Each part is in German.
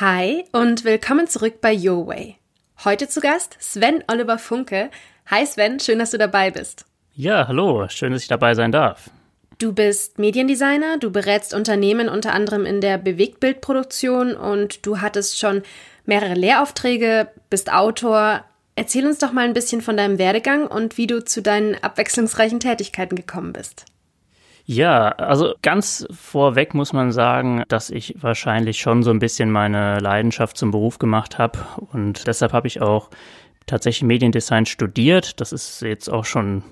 Hi und willkommen zurück bei Your Way. Heute zu Gast Sven Oliver Funke. Hi Sven, schön, dass du dabei bist. Ja, hallo, schön, dass ich dabei sein darf. Du bist Mediendesigner, du berätst Unternehmen unter anderem in der Bewegtbildproduktion und du hattest schon mehrere Lehraufträge, bist Autor. Erzähl uns doch mal ein bisschen von deinem Werdegang und wie du zu deinen abwechslungsreichen Tätigkeiten gekommen bist. Ja, also ganz vorweg muss man sagen, dass ich wahrscheinlich schon so ein bisschen meine Leidenschaft zum Beruf gemacht habe und deshalb habe ich auch tatsächlich Mediendesign studiert. Das ist jetzt auch schon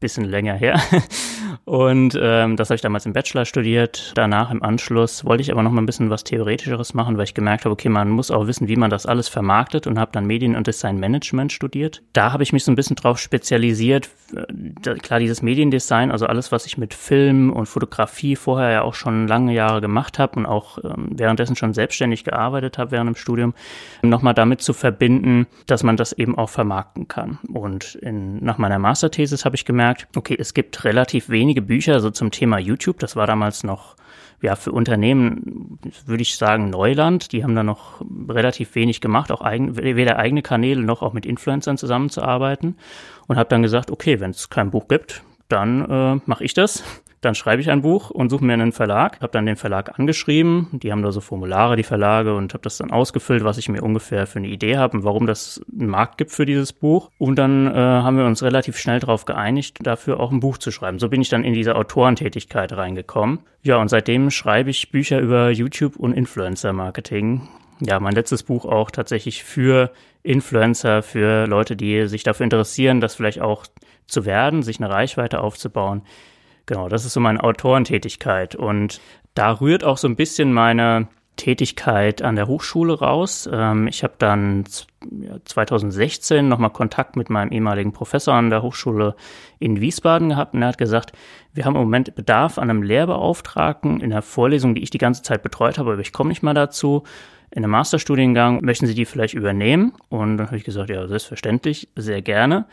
bisschen länger her. Und ähm, das habe ich damals im Bachelor studiert. Danach im Anschluss wollte ich aber noch mal ein bisschen was Theoretischeres machen, weil ich gemerkt habe, okay, man muss auch wissen, wie man das alles vermarktet und habe dann Medien- und Designmanagement studiert. Da habe ich mich so ein bisschen drauf spezialisiert. Äh, klar, dieses Mediendesign, also alles, was ich mit Film und Fotografie vorher ja auch schon lange Jahre gemacht habe und auch ähm, währenddessen schon selbstständig gearbeitet habe während dem Studium, nochmal damit zu verbinden, dass man das eben auch vermarkten kann. Und in, nach meiner Masterthesis habe ich gemerkt, okay, es gibt relativ wenige Bücher so zum Thema YouTube. Das war damals noch ja, für Unternehmen würde ich sagen Neuland. Die haben da noch relativ wenig gemacht, auch eigen, weder eigene Kanäle noch auch mit Influencern zusammenzuarbeiten. Und habe dann gesagt, okay, wenn es kein Buch gibt, dann äh, mache ich das. Dann schreibe ich ein Buch und suche mir einen Verlag. Habe dann den Verlag angeschrieben. Die haben da so Formulare, die Verlage, und habe das dann ausgefüllt, was ich mir ungefähr für eine Idee habe und warum das einen Markt gibt für dieses Buch. Und dann äh, haben wir uns relativ schnell darauf geeinigt, dafür auch ein Buch zu schreiben. So bin ich dann in diese Autorentätigkeit reingekommen. Ja, und seitdem schreibe ich Bücher über YouTube und Influencer-Marketing. Ja, mein letztes Buch auch tatsächlich für Influencer, für Leute, die sich dafür interessieren, das vielleicht auch zu werden, sich eine Reichweite aufzubauen. Genau, das ist so meine Autorentätigkeit. Und da rührt auch so ein bisschen meine Tätigkeit an der Hochschule raus. Ähm, ich habe dann 2016 nochmal Kontakt mit meinem ehemaligen Professor an der Hochschule in Wiesbaden gehabt und er hat gesagt, wir haben im Moment Bedarf an einem Lehrbeauftragten in der Vorlesung, die ich die ganze Zeit betreut habe, aber ich komme nicht mal dazu. In einem Masterstudiengang möchten Sie die vielleicht übernehmen? Und dann habe ich gesagt, ja, selbstverständlich, sehr gerne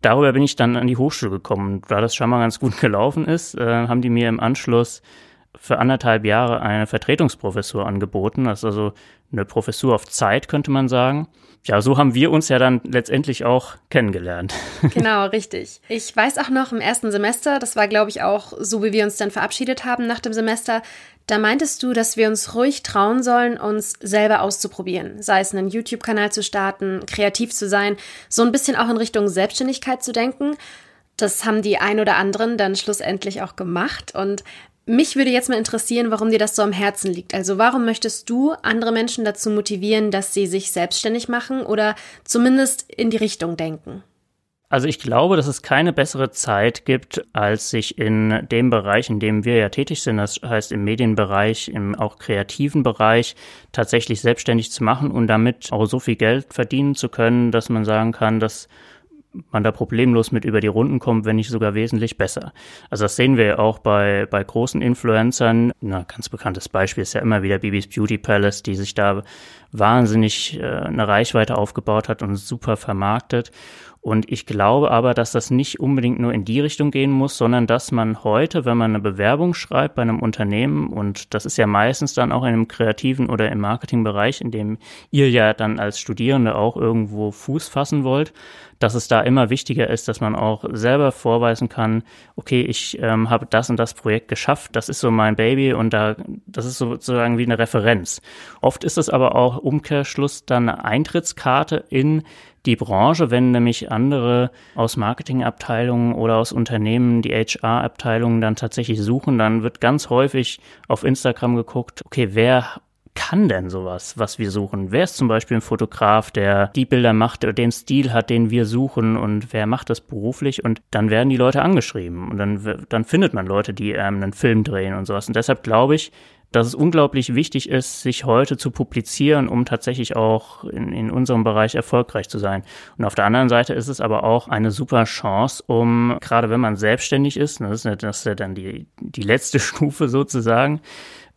darüber bin ich dann an die Hochschule gekommen. Da das schon mal ganz gut gelaufen ist, äh, haben die mir im Anschluss für anderthalb Jahre eine Vertretungsprofessur angeboten. Das ist also eine Professur auf Zeit, könnte man sagen. Ja, so haben wir uns ja dann letztendlich auch kennengelernt. Genau, richtig. Ich weiß auch noch im ersten Semester, das war, glaube ich, auch so, wie wir uns dann verabschiedet haben nach dem Semester, da meintest du, dass wir uns ruhig trauen sollen, uns selber auszuprobieren. Sei es einen YouTube-Kanal zu starten, kreativ zu sein, so ein bisschen auch in Richtung Selbstständigkeit zu denken. Das haben die ein oder anderen dann schlussendlich auch gemacht. Und mich würde jetzt mal interessieren, warum dir das so am Herzen liegt. Also warum möchtest du andere Menschen dazu motivieren, dass sie sich selbstständig machen oder zumindest in die Richtung denken? Also ich glaube, dass es keine bessere Zeit gibt, als sich in dem Bereich, in dem wir ja tätig sind, das heißt im Medienbereich, im auch kreativen Bereich, tatsächlich selbstständig zu machen und damit auch so viel Geld verdienen zu können, dass man sagen kann, dass man da problemlos mit über die Runden kommt, wenn nicht sogar wesentlich besser. Also das sehen wir ja auch bei, bei großen Influencern. Na, ganz bekanntes Beispiel ist ja immer wieder Bibis Beauty Palace, die sich da wahnsinnig äh, eine Reichweite aufgebaut hat und super vermarktet. Und ich glaube aber, dass das nicht unbedingt nur in die Richtung gehen muss, sondern dass man heute, wenn man eine Bewerbung schreibt bei einem Unternehmen, und das ist ja meistens dann auch in einem kreativen oder im Marketingbereich, in dem ihr ja dann als Studierende auch irgendwo Fuß fassen wollt, dass es da immer wichtiger ist, dass man auch selber vorweisen kann, okay, ich ähm, habe das und das Projekt geschafft, das ist so mein Baby und da, das ist sozusagen wie eine Referenz. Oft ist es aber auch Umkehrschluss dann eine Eintrittskarte in die Branche, wenn nämlich andere aus Marketingabteilungen oder aus Unternehmen die HR-Abteilungen dann tatsächlich suchen, dann wird ganz häufig auf Instagram geguckt, okay, wer kann denn sowas, was wir suchen? Wer ist zum Beispiel ein Fotograf, der die Bilder macht, oder den Stil hat, den wir suchen und wer macht das beruflich? Und dann werden die Leute angeschrieben und dann, dann findet man Leute, die ähm, einen Film drehen und sowas. Und deshalb glaube ich, dass es unglaublich wichtig ist, sich heute zu publizieren, um tatsächlich auch in, in unserem Bereich erfolgreich zu sein. Und auf der anderen Seite ist es aber auch eine super Chance, um, gerade wenn man selbstständig ist, das ist, das ist ja dann die, die letzte Stufe sozusagen,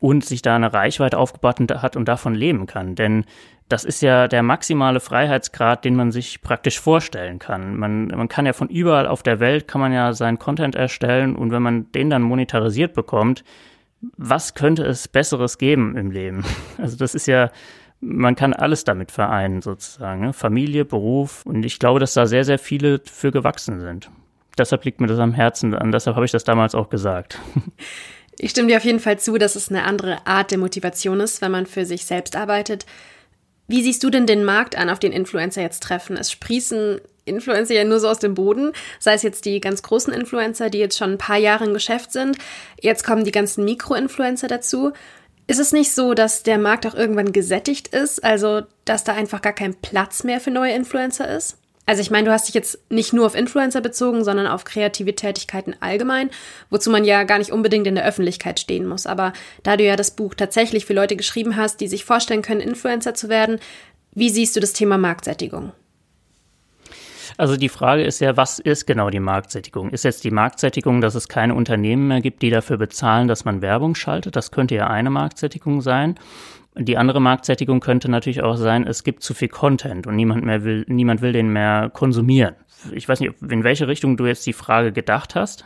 und sich da eine Reichweite aufgebaut hat und davon leben kann. Denn das ist ja der maximale Freiheitsgrad, den man sich praktisch vorstellen kann. Man, man kann ja von überall auf der Welt, kann man ja seinen Content erstellen und wenn man den dann monetarisiert bekommt, was könnte es Besseres geben im Leben? Also das ist ja, man kann alles damit vereinen sozusagen, ne? Familie, Beruf und ich glaube, dass da sehr, sehr viele für gewachsen sind. Deshalb liegt mir das am Herzen und deshalb habe ich das damals auch gesagt. Ich stimme dir auf jeden Fall zu, dass es eine andere Art der Motivation ist, wenn man für sich selbst arbeitet. Wie siehst du denn den Markt an, auf den Influencer jetzt treffen? Es sprießen Influencer ja nur so aus dem Boden, sei es jetzt die ganz großen Influencer, die jetzt schon ein paar Jahre im Geschäft sind. Jetzt kommen die ganzen Mikro-Influencer dazu. Ist es nicht so, dass der Markt auch irgendwann gesättigt ist, also dass da einfach gar kein Platz mehr für neue Influencer ist? Also ich meine, du hast dich jetzt nicht nur auf Influencer bezogen, sondern auf kreative Tätigkeiten allgemein, wozu man ja gar nicht unbedingt in der Öffentlichkeit stehen muss. Aber da du ja das Buch tatsächlich für Leute geschrieben hast, die sich vorstellen können, Influencer zu werden, wie siehst du das Thema Marktsättigung? Also die Frage ist ja, was ist genau die Marktsättigung? Ist jetzt die Marktsättigung, dass es keine Unternehmen mehr gibt, die dafür bezahlen, dass man Werbung schaltet? Das könnte ja eine Marktsättigung sein. Die andere Marktsättigung könnte natürlich auch sein, es gibt zu viel Content und niemand mehr will, niemand will den mehr konsumieren. Ich weiß nicht, in welche Richtung du jetzt die Frage gedacht hast.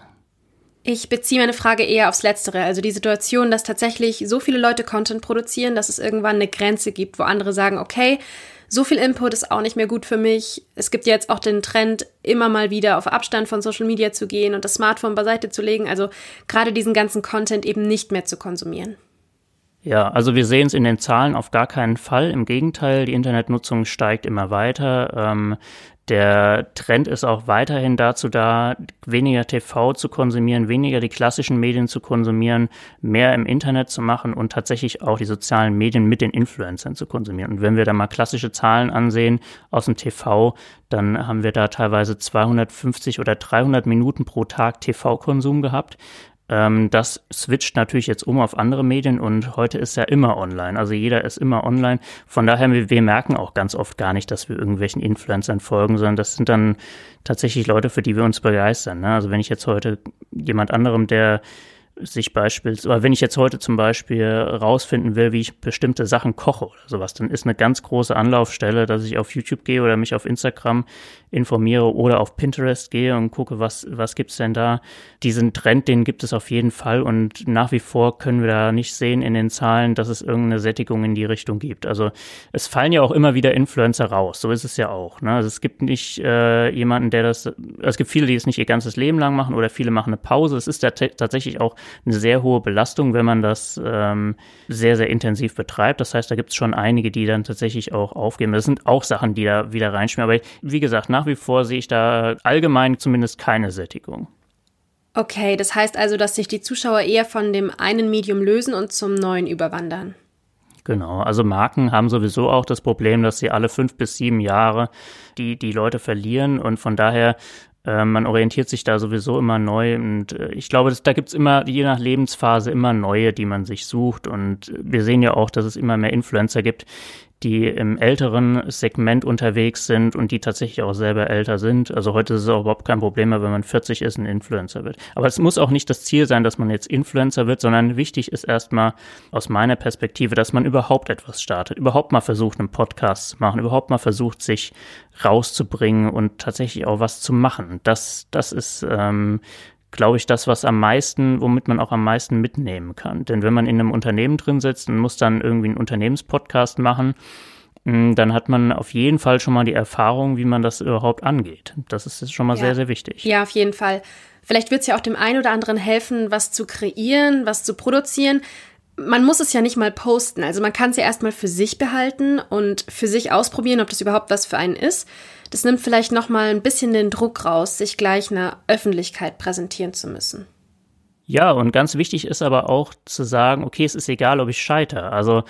Ich beziehe meine Frage eher aufs Letztere, also die Situation, dass tatsächlich so viele Leute Content produzieren, dass es irgendwann eine Grenze gibt, wo andere sagen, okay, so viel Input ist auch nicht mehr gut für mich. Es gibt jetzt auch den Trend, immer mal wieder auf Abstand von Social Media zu gehen und das Smartphone beiseite zu legen, also gerade diesen ganzen Content eben nicht mehr zu konsumieren. Ja, also wir sehen es in den Zahlen auf gar keinen Fall. Im Gegenteil, die Internetnutzung steigt immer weiter. Ähm, der Trend ist auch weiterhin dazu da, weniger TV zu konsumieren, weniger die klassischen Medien zu konsumieren, mehr im Internet zu machen und tatsächlich auch die sozialen Medien mit den Influencern zu konsumieren. Und wenn wir da mal klassische Zahlen ansehen aus dem TV, dann haben wir da teilweise 250 oder 300 Minuten pro Tag TV-Konsum gehabt. Ähm, das switcht natürlich jetzt um auf andere Medien und heute ist ja immer online. Also jeder ist immer online. Von daher, wir, wir merken auch ganz oft gar nicht, dass wir irgendwelchen Influencern folgen, sondern das sind dann tatsächlich Leute, für die wir uns begeistern. Ne? Also wenn ich jetzt heute jemand anderem, der sich beispielsweise, oder wenn ich jetzt heute zum Beispiel rausfinden will, wie ich bestimmte Sachen koche oder sowas, dann ist eine ganz große Anlaufstelle, dass ich auf YouTube gehe oder mich auf Instagram informiere oder auf Pinterest gehe und gucke, was, was gibt's denn da. Diesen Trend, den gibt es auf jeden Fall und nach wie vor können wir da nicht sehen in den Zahlen, dass es irgendeine Sättigung in die Richtung gibt. Also es fallen ja auch immer wieder Influencer raus, so ist es ja auch. Ne? Also es gibt nicht äh, jemanden, der das, es gibt viele, die es nicht ihr ganzes Leben lang machen oder viele machen eine Pause. Es ist ja tatsächlich auch eine sehr hohe Belastung, wenn man das ähm, sehr, sehr intensiv betreibt. Das heißt, da gibt es schon einige, die dann tatsächlich auch aufgeben. Das sind auch Sachen, die da wieder reinschmieren. Aber wie gesagt, nach wie vor sehe ich da allgemein zumindest keine Sättigung. Okay, das heißt also, dass sich die Zuschauer eher von dem einen Medium lösen und zum neuen überwandern. Genau, also Marken haben sowieso auch das Problem, dass sie alle fünf bis sieben Jahre die, die Leute verlieren und von daher äh, man orientiert sich da sowieso immer neu und äh, ich glaube, dass, da gibt's immer, je nach Lebensphase, immer neue, die man sich sucht und wir sehen ja auch, dass es immer mehr Influencer gibt, die im älteren Segment unterwegs sind und die tatsächlich auch selber älter sind. Also heute ist es auch überhaupt kein Problem mehr, wenn man 40 ist, ein Influencer wird. Aber es muss auch nicht das Ziel sein, dass man jetzt Influencer wird, sondern wichtig ist erstmal aus meiner Perspektive, dass man überhaupt etwas startet, überhaupt mal versucht, einen Podcast zu machen, überhaupt mal versucht, sich rauszubringen und tatsächlich auch was zu machen. Das, das ist ähm, glaube ich, das, was am meisten, womit man auch am meisten mitnehmen kann. Denn wenn man in einem Unternehmen drin sitzt und muss dann irgendwie einen Unternehmenspodcast machen, mm, dann hat man auf jeden Fall schon mal die Erfahrung, wie man das überhaupt angeht. Das ist schon mal ja. sehr, sehr wichtig. Ja, auf jeden Fall. Vielleicht wird es ja auch dem einen oder anderen helfen, was zu kreieren, was zu produzieren. Man muss es ja nicht mal posten. Also man kann es ja erstmal für sich behalten und für sich ausprobieren, ob das überhaupt was für einen ist. Das nimmt vielleicht noch mal ein bisschen den Druck raus, sich gleich einer Öffentlichkeit präsentieren zu müssen. Ja, und ganz wichtig ist aber auch zu sagen, okay, es ist egal, ob ich scheitere. Also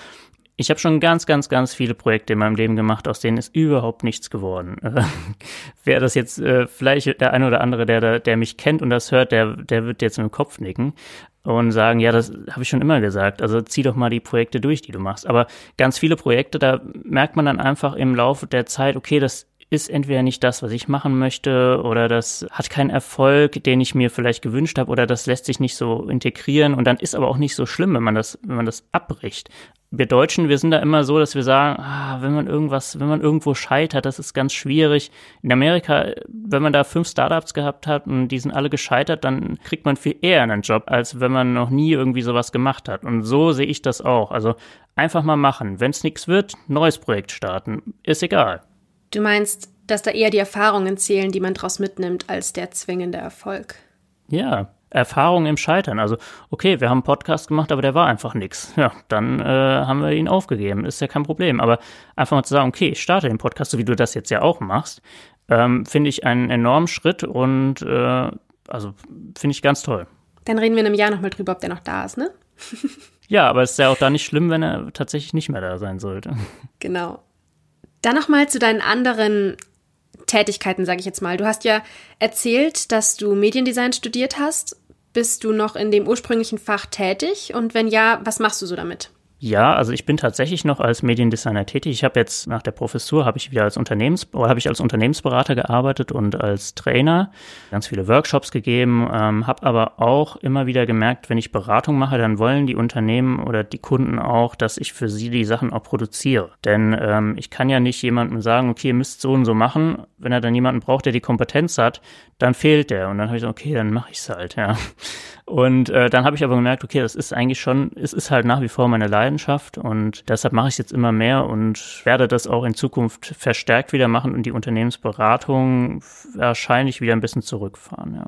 ich habe schon ganz, ganz, ganz viele Projekte in meinem Leben gemacht, aus denen ist überhaupt nichts geworden. Wer das jetzt, äh, vielleicht der eine oder andere, der, der mich kennt und das hört, der, der wird jetzt mit dem Kopf nicken und sagen, ja, das habe ich schon immer gesagt. Also zieh doch mal die Projekte durch, die du machst. Aber ganz viele Projekte, da merkt man dann einfach im Laufe der Zeit, okay, das ist entweder nicht das, was ich machen möchte, oder das hat keinen Erfolg, den ich mir vielleicht gewünscht habe, oder das lässt sich nicht so integrieren. Und dann ist aber auch nicht so schlimm, wenn man das, wenn man das abbricht. Wir Deutschen, wir sind da immer so, dass wir sagen, ah, wenn man irgendwas, wenn man irgendwo scheitert, das ist ganz schwierig. In Amerika, wenn man da fünf Startups gehabt hat und die sind alle gescheitert, dann kriegt man viel eher einen Job, als wenn man noch nie irgendwie sowas gemacht hat. Und so sehe ich das auch. Also einfach mal machen. Wenn es nichts wird, neues Projekt starten. Ist egal. Du meinst, dass da eher die Erfahrungen zählen, die man daraus mitnimmt, als der zwingende Erfolg. Ja, Erfahrung im Scheitern. Also, okay, wir haben einen Podcast gemacht, aber der war einfach nichts. Ja, dann äh, haben wir ihn aufgegeben. Ist ja kein Problem. Aber einfach mal zu sagen, okay, ich starte den Podcast, so wie du das jetzt ja auch machst, ähm, finde ich einen enormen Schritt und äh, also finde ich ganz toll. Dann reden wir in einem Jahr nochmal drüber, ob der noch da ist, ne? ja, aber es ist ja auch da nicht schlimm, wenn er tatsächlich nicht mehr da sein sollte. Genau. Dann nochmal zu deinen anderen Tätigkeiten, sage ich jetzt mal. Du hast ja erzählt, dass du Mediendesign studiert hast. Bist du noch in dem ursprünglichen Fach tätig? Und wenn ja, was machst du so damit? Ja, also ich bin tatsächlich noch als Mediendesigner tätig. Ich habe jetzt nach der Professur habe ich wieder als Unternehmens habe ich als Unternehmensberater gearbeitet und als Trainer ganz viele Workshops gegeben, ähm, habe aber auch immer wieder gemerkt, wenn ich Beratung mache, dann wollen die Unternehmen oder die Kunden auch, dass ich für sie die Sachen auch produziere. Denn ähm, ich kann ja nicht jemandem sagen, okay, ihr müsst so und so machen. Wenn er dann jemanden braucht, der die Kompetenz hat, dann fehlt der. Und dann habe ich gesagt, okay, dann mache ich es halt, ja. Und äh, dann habe ich aber gemerkt, okay, das ist eigentlich schon, es ist halt nach wie vor meine Leidenschaft und deshalb mache ich es jetzt immer mehr und werde das auch in Zukunft verstärkt wieder machen und die Unternehmensberatung wahrscheinlich wieder ein bisschen zurückfahren, ja.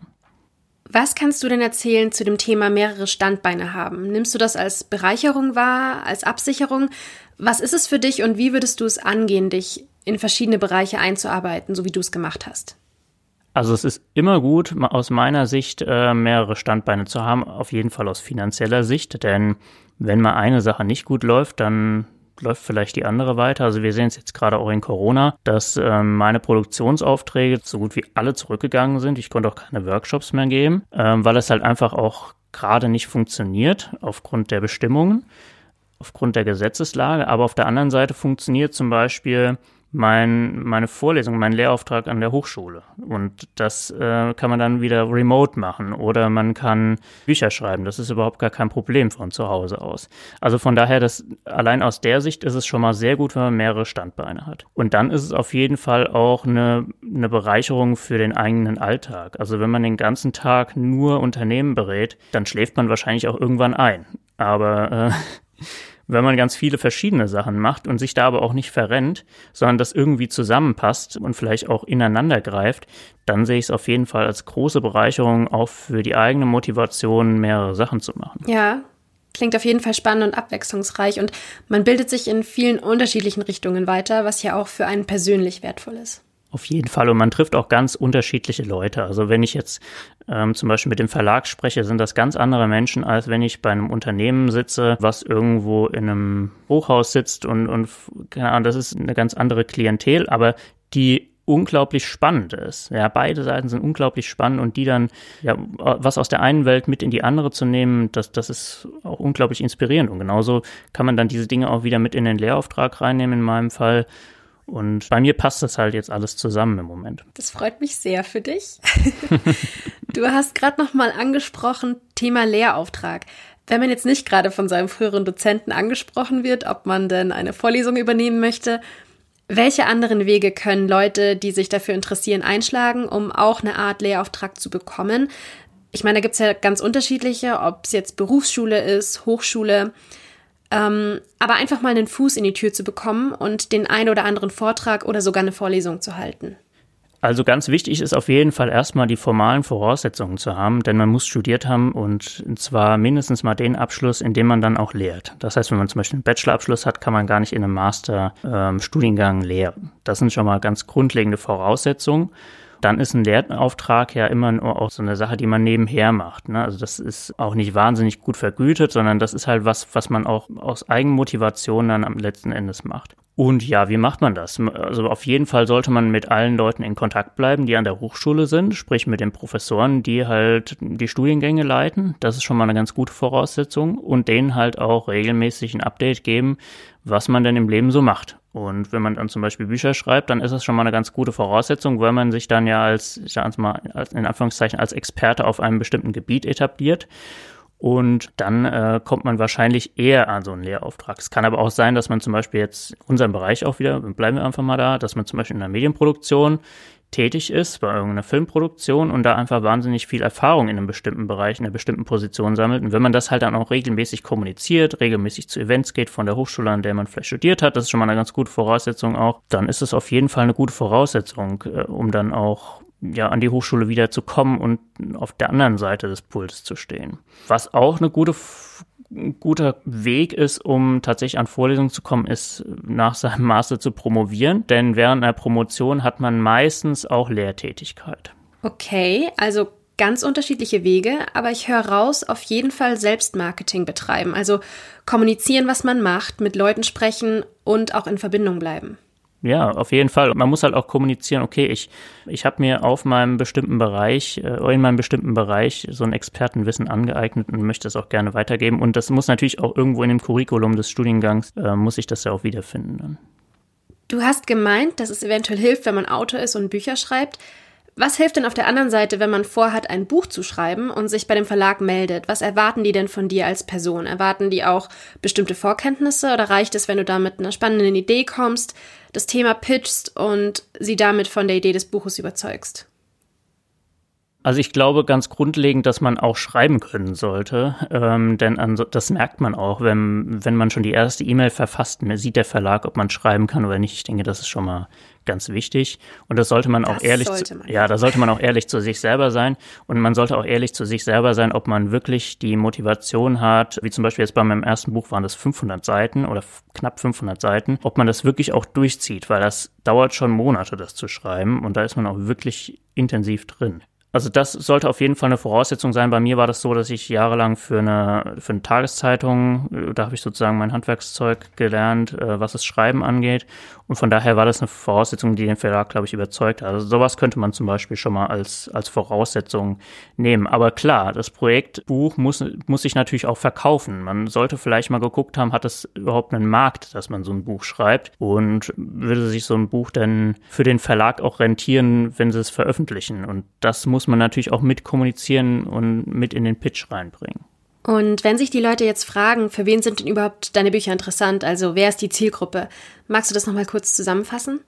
Was kannst du denn erzählen zu dem Thema mehrere Standbeine haben? Nimmst du das als Bereicherung wahr, als Absicherung? Was ist es für dich und wie würdest du es angehen, dich in verschiedene Bereiche einzuarbeiten, so wie du es gemacht hast? Also es ist immer gut, aus meiner Sicht äh, mehrere Standbeine zu haben, auf jeden Fall aus finanzieller Sicht, denn wenn mal eine Sache nicht gut läuft, dann läuft vielleicht die andere weiter. Also wir sehen es jetzt gerade auch in Corona, dass äh, meine Produktionsaufträge so gut wie alle zurückgegangen sind. Ich konnte auch keine Workshops mehr geben, äh, weil es halt einfach auch gerade nicht funktioniert aufgrund der Bestimmungen, aufgrund der Gesetzeslage. Aber auf der anderen Seite funktioniert zum Beispiel mein, meine Vorlesung, mein Lehrauftrag an der Hochschule. Und das äh, kann man dann wieder remote machen oder man kann Bücher schreiben. Das ist überhaupt gar kein Problem von zu Hause aus. Also von daher, das, allein aus der Sicht ist es schon mal sehr gut, wenn man mehrere Standbeine hat. Und dann ist es auf jeden Fall auch eine, eine Bereicherung für den eigenen Alltag. Also wenn man den ganzen Tag nur Unternehmen berät, dann schläft man wahrscheinlich auch irgendwann ein. Aber äh, wenn man ganz viele verschiedene Sachen macht und sich da aber auch nicht verrennt, sondern das irgendwie zusammenpasst und vielleicht auch ineinander greift, dann sehe ich es auf jeden Fall als große Bereicherung auch für die eigene Motivation, mehrere Sachen zu machen. Ja, klingt auf jeden Fall spannend und abwechslungsreich und man bildet sich in vielen unterschiedlichen Richtungen weiter, was ja auch für einen persönlich wertvoll ist. Auf jeden Fall. Und man trifft auch ganz unterschiedliche Leute. Also wenn ich jetzt ähm, zum Beispiel mit dem Verlag spreche, sind das ganz andere Menschen, als wenn ich bei einem Unternehmen sitze, was irgendwo in einem Hochhaus sitzt und, und keine Ahnung, das ist eine ganz andere Klientel, aber die unglaublich spannend ist. Ja, beide Seiten sind unglaublich spannend und die dann, ja, was aus der einen Welt mit in die andere zu nehmen, das, das ist auch unglaublich inspirierend. Und genauso kann man dann diese Dinge auch wieder mit in den Lehrauftrag reinnehmen, in meinem Fall. Und bei mir passt das halt jetzt alles zusammen im Moment. Das freut mich sehr für dich. du hast gerade noch mal angesprochen Thema Lehrauftrag. Wenn man jetzt nicht gerade von seinem früheren Dozenten angesprochen wird, ob man denn eine Vorlesung übernehmen möchte, welche anderen Wege können Leute, die sich dafür interessieren, einschlagen, um auch eine Art Lehrauftrag zu bekommen? Ich meine, da gibt es ja ganz unterschiedliche, ob es jetzt Berufsschule ist, Hochschule. Ähm, aber einfach mal einen Fuß in die Tür zu bekommen und den ein oder anderen Vortrag oder sogar eine Vorlesung zu halten. Also ganz wichtig ist auf jeden Fall erstmal die formalen Voraussetzungen zu haben, denn man muss studiert haben und zwar mindestens mal den Abschluss, in dem man dann auch lehrt. Das heißt, wenn man zum Beispiel einen Bachelorabschluss hat, kann man gar nicht in einem Master-Studiengang ähm, lehren. Das sind schon mal ganz grundlegende Voraussetzungen dann ist ein Lehrauftrag ja immer nur auch so eine Sache, die man nebenher macht. Ne? Also das ist auch nicht wahnsinnig gut vergütet, sondern das ist halt was, was man auch aus Eigenmotivation dann am letzten Endes macht. Und ja, wie macht man das? Also auf jeden Fall sollte man mit allen Leuten in Kontakt bleiben, die an der Hochschule sind, sprich mit den Professoren, die halt die Studiengänge leiten. Das ist schon mal eine ganz gute Voraussetzung und denen halt auch regelmäßig ein Update geben, was man denn im Leben so macht. Und wenn man dann zum Beispiel Bücher schreibt, dann ist das schon mal eine ganz gute Voraussetzung, weil man sich dann ja als, ich sage mal, in Anführungszeichen als Experte auf einem bestimmten Gebiet etabliert. Und dann äh, kommt man wahrscheinlich eher an so einen Lehrauftrag. Es kann aber auch sein, dass man zum Beispiel jetzt in unserem Bereich auch wieder, bleiben wir einfach mal da, dass man zum Beispiel in der Medienproduktion tätig ist bei irgendeiner Filmproduktion und da einfach wahnsinnig viel Erfahrung in einem bestimmten Bereich, in einer bestimmten Position sammelt. Und wenn man das halt dann auch regelmäßig kommuniziert, regelmäßig zu Events geht von der Hochschule, an der man vielleicht studiert hat, das ist schon mal eine ganz gute Voraussetzung auch, dann ist es auf jeden Fall eine gute Voraussetzung, äh, um dann auch ja, an die Hochschule wieder zu kommen und auf der anderen Seite des Puls zu stehen. Was auch eine gute ein guter Weg ist, um tatsächlich an Vorlesungen zu kommen, ist nach seinem Master zu promovieren. Denn während einer Promotion hat man meistens auch Lehrtätigkeit. Okay, also ganz unterschiedliche Wege, aber ich höre raus, auf jeden Fall Selbstmarketing betreiben. Also kommunizieren, was man macht, mit Leuten sprechen und auch in Verbindung bleiben. Ja, auf jeden Fall. Man muss halt auch kommunizieren, okay, ich, ich habe mir auf meinem bestimmten Bereich, äh, in meinem bestimmten Bereich so ein Expertenwissen angeeignet und möchte es auch gerne weitergeben. Und das muss natürlich auch irgendwo in dem Curriculum des Studiengangs, äh, muss ich das ja auch wiederfinden. Du hast gemeint, dass es eventuell hilft, wenn man Autor ist und Bücher schreibt. Was hilft denn auf der anderen Seite, wenn man vorhat, ein Buch zu schreiben und sich bei dem Verlag meldet? Was erwarten die denn von dir als Person? Erwarten die auch bestimmte Vorkenntnisse oder reicht es, wenn du da mit einer spannenden Idee kommst, das Thema pitchst und sie damit von der Idee des Buches überzeugst? Also ich glaube ganz grundlegend, dass man auch schreiben können sollte, ähm, denn das merkt man auch, wenn, wenn man schon die erste E-Mail verfasst, sieht der Verlag, ob man schreiben kann oder nicht. Ich denke, das ist schon mal ganz wichtig und das sollte man das auch ehrlich, man. ja, da sollte man auch ehrlich zu sich selber sein und man sollte auch ehrlich zu sich selber sein, ob man wirklich die Motivation hat, wie zum Beispiel jetzt bei meinem ersten Buch waren das 500 Seiten oder knapp 500 Seiten, ob man das wirklich auch durchzieht, weil das dauert schon Monate, das zu schreiben und da ist man auch wirklich intensiv drin. Also das sollte auf jeden Fall eine Voraussetzung sein. Bei mir war das so, dass ich jahrelang für eine, für eine Tageszeitung, äh, da habe ich sozusagen mein Handwerkszeug gelernt, äh, was das Schreiben angeht. Und von daher war das eine Voraussetzung, die den Verlag, glaube ich, überzeugt hat. Also sowas könnte man zum Beispiel schon mal als, als Voraussetzung nehmen. Aber klar, das Projektbuch muss, muss sich natürlich auch verkaufen. Man sollte vielleicht mal geguckt haben, hat es überhaupt einen Markt, dass man so ein Buch schreibt? Und würde sich so ein Buch denn für den Verlag auch rentieren, wenn sie es veröffentlichen? Und das muss man natürlich auch mit kommunizieren und mit in den Pitch reinbringen. Und wenn sich die Leute jetzt fragen, für wen sind denn überhaupt deine Bücher interessant? Also wer ist die Zielgruppe? Magst du das nochmal kurz zusammenfassen?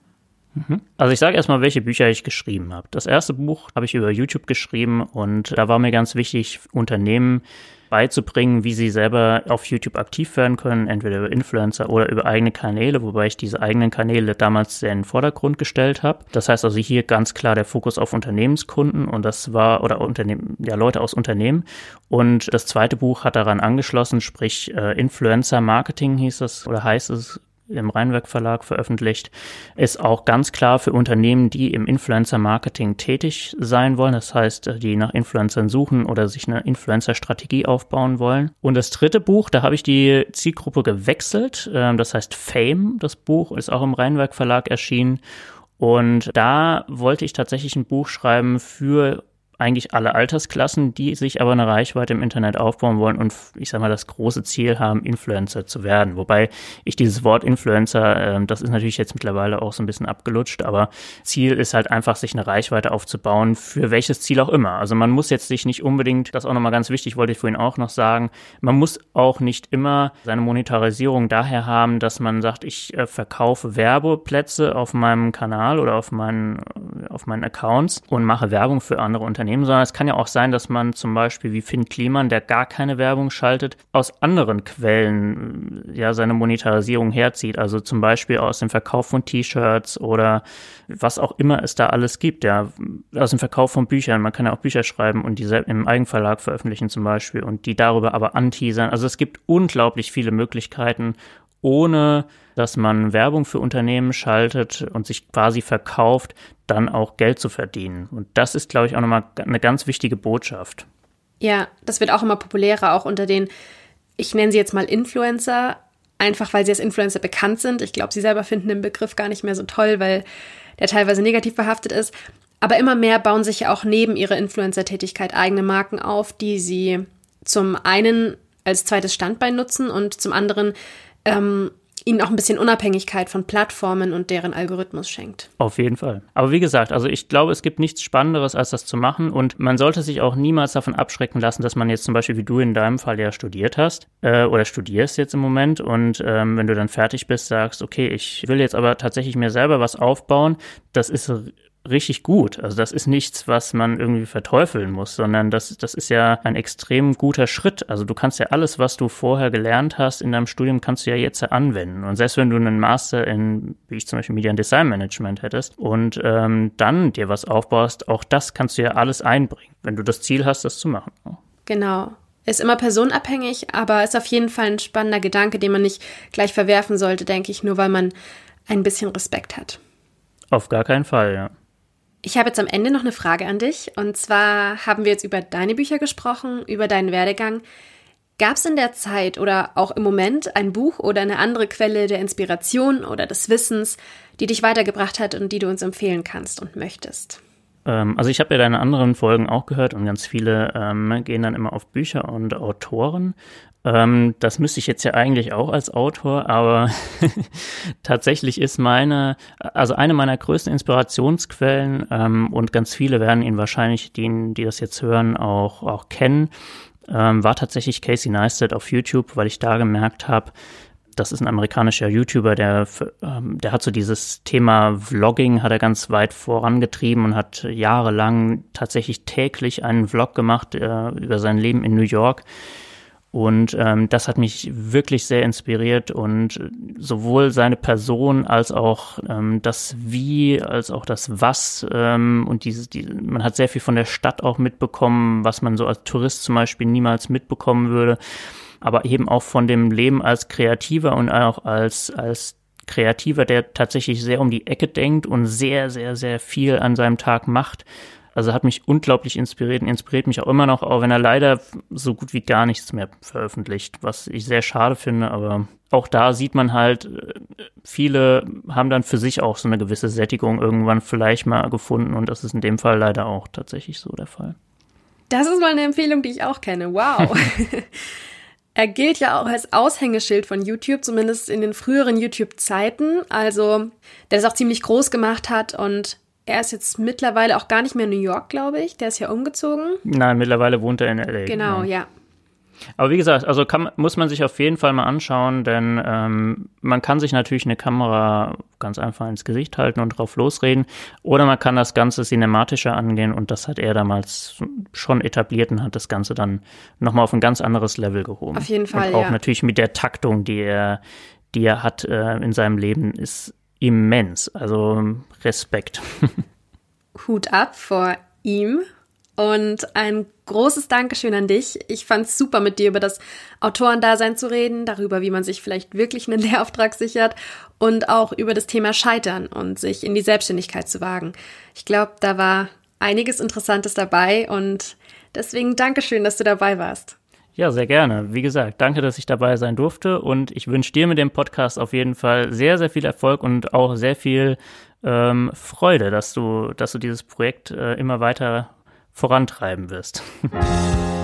Mhm. Also ich sage erstmal, welche Bücher ich geschrieben habe. Das erste Buch habe ich über YouTube geschrieben und da war mir ganz wichtig, Unternehmen beizubringen, wie sie selber auf YouTube aktiv werden können, entweder über Influencer oder über eigene Kanäle, wobei ich diese eigenen Kanäle damals sehr in den Vordergrund gestellt habe. Das heißt also hier ganz klar der Fokus auf Unternehmenskunden und das war, oder Unternehmen, ja, Leute aus Unternehmen. Und das zweite Buch hat daran angeschlossen, sprich äh, Influencer Marketing hieß das oder heißt es im Rheinwerk Verlag veröffentlicht, ist auch ganz klar für Unternehmen, die im Influencer-Marketing tätig sein wollen. Das heißt, die nach Influencern suchen oder sich eine Influencer-Strategie aufbauen wollen. Und das dritte Buch, da habe ich die Zielgruppe gewechselt. Ähm, das heißt Fame. Das Buch ist auch im Rheinwerk Verlag erschienen. Und da wollte ich tatsächlich ein Buch schreiben für eigentlich alle Altersklassen, die sich aber eine Reichweite im Internet aufbauen wollen und ich sag mal das große Ziel haben, Influencer zu werden. Wobei ich dieses Wort Influencer, äh, das ist natürlich jetzt mittlerweile auch so ein bisschen abgelutscht, aber Ziel ist halt einfach, sich eine Reichweite aufzubauen, für welches Ziel auch immer. Also man muss jetzt sich nicht unbedingt, das auch nochmal ganz wichtig, wollte ich vorhin auch noch sagen, man muss auch nicht immer seine Monetarisierung daher haben, dass man sagt, ich äh, verkaufe Werbeplätze auf meinem Kanal oder auf meinen, auf meinen Accounts und mache Werbung für andere Unternehmen Unternehmen, sondern es kann ja auch sein, dass man zum Beispiel wie Finn Kliman, der gar keine Werbung schaltet, aus anderen Quellen ja seine Monetarisierung herzieht. Also zum Beispiel aus dem Verkauf von T-Shirts oder was auch immer es da alles gibt. Ja, aus dem Verkauf von Büchern. Man kann ja auch Bücher schreiben und diese im Eigenverlag veröffentlichen zum Beispiel und die darüber aber anteasern. Also es gibt unglaublich viele Möglichkeiten, ohne dass man Werbung für Unternehmen schaltet und sich quasi verkauft, dann auch Geld zu verdienen. Und das ist, glaube ich, auch nochmal eine ganz wichtige Botschaft. Ja, das wird auch immer populärer, auch unter den, ich nenne sie jetzt mal Influencer, einfach weil sie als Influencer bekannt sind. Ich glaube, sie selber finden den Begriff gar nicht mehr so toll, weil der teilweise negativ behaftet ist. Aber immer mehr bauen sich ja auch neben ihrer Influencer-Tätigkeit eigene Marken auf, die sie zum einen als zweites Standbein nutzen und zum anderen ähm, ihnen auch ein bisschen Unabhängigkeit von Plattformen und deren Algorithmus schenkt. Auf jeden Fall. Aber wie gesagt, also ich glaube, es gibt nichts Spannenderes, als das zu machen. Und man sollte sich auch niemals davon abschrecken lassen, dass man jetzt zum Beispiel, wie du in deinem Fall ja studiert hast äh, oder studierst jetzt im Moment. Und ähm, wenn du dann fertig bist, sagst, okay, ich will jetzt aber tatsächlich mir selber was aufbauen. Das ist richtig gut. Also das ist nichts, was man irgendwie verteufeln muss, sondern das, das ist ja ein extrem guter Schritt. Also du kannst ja alles, was du vorher gelernt hast in deinem Studium, kannst du ja jetzt anwenden. Und selbst wenn du einen Master in, wie ich zum Beispiel Media and Design Management hättest und ähm, dann dir was aufbaust, auch das kannst du ja alles einbringen, wenn du das Ziel hast, das zu machen. Genau. Ist immer personenabhängig, aber ist auf jeden Fall ein spannender Gedanke, den man nicht gleich verwerfen sollte, denke ich, nur weil man ein bisschen Respekt hat. Auf gar keinen Fall, ja. Ich habe jetzt am Ende noch eine Frage an dich. Und zwar haben wir jetzt über deine Bücher gesprochen, über deinen Werdegang. Gab es in der Zeit oder auch im Moment ein Buch oder eine andere Quelle der Inspiration oder des Wissens, die dich weitergebracht hat und die du uns empfehlen kannst und möchtest? Ähm, also ich habe ja deine anderen Folgen auch gehört und ganz viele ähm, gehen dann immer auf Bücher und Autoren. Ähm, das müsste ich jetzt ja eigentlich auch als Autor, aber tatsächlich ist meine, also eine meiner größten Inspirationsquellen ähm, und ganz viele werden ihn wahrscheinlich, die, die das jetzt hören, auch, auch kennen, ähm, war tatsächlich Casey Neistat auf YouTube, weil ich da gemerkt habe, das ist ein amerikanischer YouTuber, der, ähm, der hat so dieses Thema Vlogging, hat er ganz weit vorangetrieben und hat jahrelang tatsächlich täglich einen Vlog gemacht äh, über sein Leben in New York. Und ähm, das hat mich wirklich sehr inspiriert und sowohl seine Person als auch ähm, das Wie, als auch das Was ähm, und dieses, die, man hat sehr viel von der Stadt auch mitbekommen, was man so als Tourist zum Beispiel niemals mitbekommen würde, aber eben auch von dem Leben als Kreativer und auch als als Kreativer, der tatsächlich sehr um die Ecke denkt und sehr, sehr, sehr viel an seinem Tag macht also hat mich unglaublich inspiriert und inspiriert mich auch immer noch, auch wenn er leider so gut wie gar nichts mehr veröffentlicht, was ich sehr schade finde, aber auch da sieht man halt, äh, viele haben dann für sich auch so eine gewisse Sättigung irgendwann vielleicht mal gefunden und das ist in dem Fall leider auch tatsächlich so der Fall. Das ist mal eine Empfehlung, die ich auch kenne. Wow. er gilt ja auch als Aushängeschild von YouTube, zumindest in den früheren YouTube-Zeiten. Also, der es auch ziemlich groß gemacht hat und er ist jetzt mittlerweile auch gar nicht mehr in New York, glaube ich. Der ist ja umgezogen. Nein, mittlerweile wohnt er in LA. Genau, ja. ja. Aber wie gesagt, also kann, muss man sich auf jeden Fall mal anschauen, denn ähm, man kann sich natürlich eine Kamera ganz einfach ins Gesicht halten und drauf losreden. Oder man kann das Ganze cinematischer angehen und das hat er damals schon etabliert und hat das Ganze dann nochmal auf ein ganz anderes Level gehoben. Auf jeden Fall. Und auch ja. natürlich mit der Taktung, die er, die er hat äh, in seinem Leben, ist immens. Also Respekt. Hut ab vor ihm und ein großes Dankeschön an dich. Ich fand es super, mit dir über das Autorendasein zu reden, darüber, wie man sich vielleicht wirklich einen Lehrauftrag sichert und auch über das Thema Scheitern und sich in die Selbstständigkeit zu wagen. Ich glaube, da war einiges Interessantes dabei und deswegen Dankeschön, dass du dabei warst. Ja, sehr gerne. Wie gesagt, danke, dass ich dabei sein durfte und ich wünsche dir mit dem Podcast auf jeden Fall sehr, sehr viel Erfolg und auch sehr viel ähm, Freude, dass du, dass du dieses Projekt äh, immer weiter vorantreiben wirst.